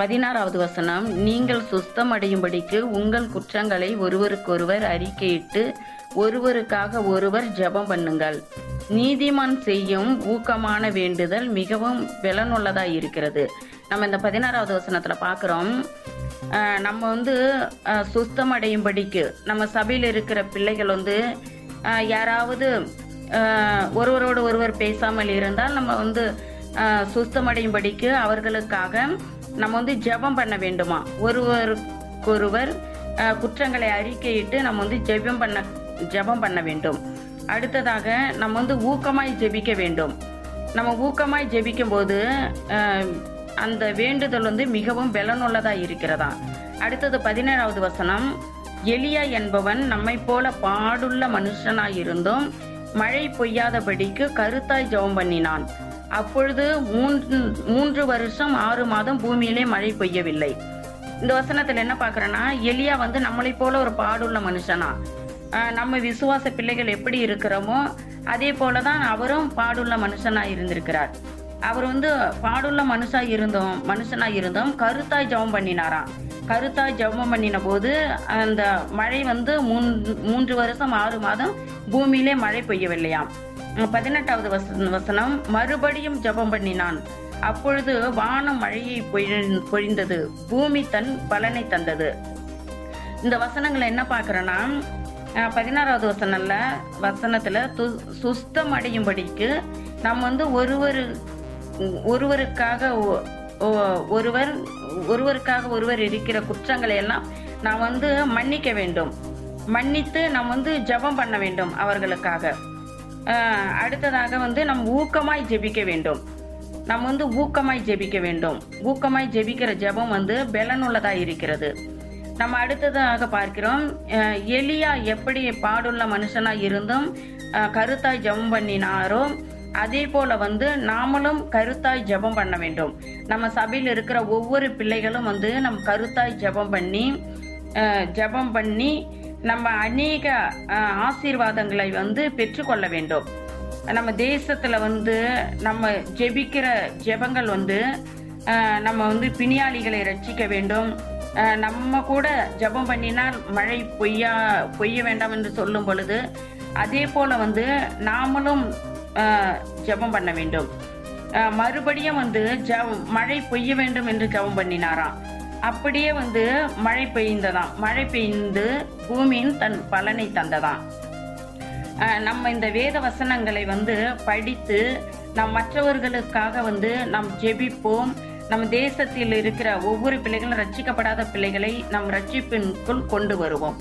பதினாறாவது வசனம் நீங்கள் சுஸ்தம் அடையும்படிக்கு உங்கள் குற்றங்களை ஒருவருக்கொருவர் அறிக்கையிட்டு ஒருவருக்காக ஒருவர் ஜெபம் பண்ணுங்கள். நீதிமான் செய்யும் ஊக்கமான வேண்டுதல் மிகவும் பலனுள்ளதாக இருக்கிறது. நம்ம இந்த பதினாறாவது வசனத்தில் பார்க்குறோம் நம்ம வந்து சுத்தம் சுஸ்தம் அடையும்படிக்கு நம்ம சபையில் இருக்கிற பிள்ளைகள் வந்து யாராவது ஒருவரோடு ஒருவர் பேசாமல் இருந்தால் நம்ம வந்து அஹ், சுஸ்தமடையும்படிக்கு அவர்களுக்காக நம்ம வந்து ஜெபம் பண்ண வேண்டுமா? ஒருவருக்கொருவர் குற்றங்களை அறிக்கையிட்டு நம்ம வந்து ஜெபம் பண்ண ஜெபம் பண்ண வேண்டும். அடுத்ததாக நம்ம வந்து ஊக்கமாய் ஜெபிக்க வேண்டும். நம்ம ஊக்கமாய் ஜெபிக்கும் போது அந்த வேண்டுதல் வந்து மிகவும் பலனுள்ளதாக இருக்கிறதா? அடுத்தது பதினேழாவது வசனம் எலியா என்பவன் நம்மை போல பாடுள்ள மனுஷனாயிருந்தும் மழை பொய்யாதபடிக்கு கருத்தாய் ஜெபம் பண்ணினான். அப்பொழுது மூன்று மூன்று வருஷம் ஆறு மாதம் பூமியிலே மழை பெய்யவில்லை. இந்த வசனத்துல என்ன பார்க்குறேன்னா எலியா வந்து நம்மளை போல ஒரு பாடுள்ள மனுஷனா? நம்ம விசுவாச பிள்ளைகள் எப்படி இருக்கிறோமோ அதே போலதான் அவரும் பாடுள்ள மனுஷனா இருந்திருக்கிறார். அவர் வந்து பாடுள்ள மனுஷா இருந்தோம் மனுஷனா இருந்தோம் கருத்தாய் ஜெபம் பண்ணினாராம். கருத்தாய் ஜெபம் பண்ணின போது அந்த மழை வந்து மூன்று மூன்று வருஷம் ஆறு மாதம் பூமியிலே மழை பெய்யவில்லையாம். பதினெட்டாவது வசனம் மறுபடியும் ஜெபம் பண்ணினான். அப்பொழுது வானம் மழையை பொழிந்தது. பூமி தன் பலனை தந்தது. இந்த வசனங்களை என்ன பார்க்கறேன்னா பதினாறாவது வசனம்ல வசனத்துல து- சுஸ்தம் அடையும்படிக்கு நம்ம வந்து ஒருவர் ஒருவருக்காக ஒ- ஒருவர் ஒருவருக்காக ஒருவர் இருக்கிற குற்றங்களை எல்லாம் நாம் வந்து மன்னிக்க வேண்டும். மன்னித்து நாம் வந்து ஜெபம் பண்ண வேண்டும் அவர்களுக்காக. அடுத்ததாக வந்து நம் ஊக்கமாய் ஜெபிக்க வேண்டும். நம்ம வந்து ஊக்கமாய் ஜெபிக்க வேண்டும். ஊக்கமாய் ஜெபிக்கிற ஜெபம் வந்து பலனுள்ளதா இருக்கிறது. நம்ம அடுத்ததாக பார்க்கிறோம் எலியா எப்படி பாடுள்ள மனுஷனா இருந்தும் கருத்தாய் ஜெபம் பண்ணினாரோ அதே போல வந்து நாமளும் கருத்தாய் ஜெபம் பண்ண வேண்டும். நம்ம சபையில் இருக்கிற ஒவ்வொரு பிள்ளைகளும் வந்து நம்ம கருத்தாய் ஜெபம் பண்ணி ஜெபம் பண்ணி நம்ம அநேக ஆசீர்வாதங்களை வந்து பெற்றுக்கொள்ள வேண்டும். நம்ம தேசத்துல வந்து நம்ம ஜெபிக்கிற ஜெபங்கள் வந்து நம்ம வந்து பிணியாளிகளை ரட்சிக்க வேண்டும். நம்ம கூட ஜெபம் பண்ணினால் மழை பொய்யா பொய்ய வேண்டாம் என்று சொல்லும் பொழுது அதே போல வந்து நாமளும் ஜபம் ஜெபம் பண்ண வேண்டும். மறுபடியும் வந்து ஜெபம் மழை பெய்ய வேண்டும் என்று ஜெபம் பண்ணினாராம். அப்படியே வந்து மழை பெய்ந்ததாம். மழை பெய்ந்து பூமியின் தன் பலனை தந்ததாம். நம்ம இந்த வேத வசனங்களை வந்து படித்து நம் மற்றவர்களுக்காக வந்து நாம் ஜெபிப்போம். நம் தேசத்தில் இருக்கிற ஒவ்வொரு பிள்ளைகளும் ரட்சிக்கப்படாத பிள்ளைகளை நம் ரட்சிப்பின்குள் கொண்டு வருவோம்.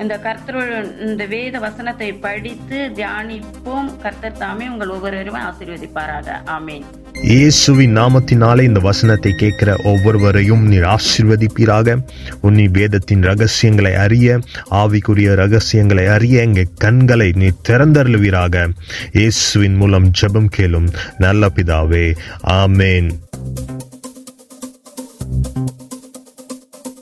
இந்த கர்த்தர் இந்த வேத வசனத்தை படித்து தியானிப்போம். கர்த்தர் தாமே உங்கள் ஒவ்வொருவரும் ஆசீர்வதிப்பாராக. ஆமேன். இயேசுவின் நாமத்தினாலே இந்த வசனத்தை கேட்கிற ஒவ்வொருவரையும் நீர் ஆசிர்வதிப்பீராக. உன்னி வேதத்தின் ரகசியங்களை அறிய ஆவிக்குரிய ரகசியங்களை அறிய எங்கள் கண்களை நீ திறந்தருளுவீராக. இயேசுவின் மூலம் ஜெபம் கேளும் நல்ல பிதாவே. ஆமேன்.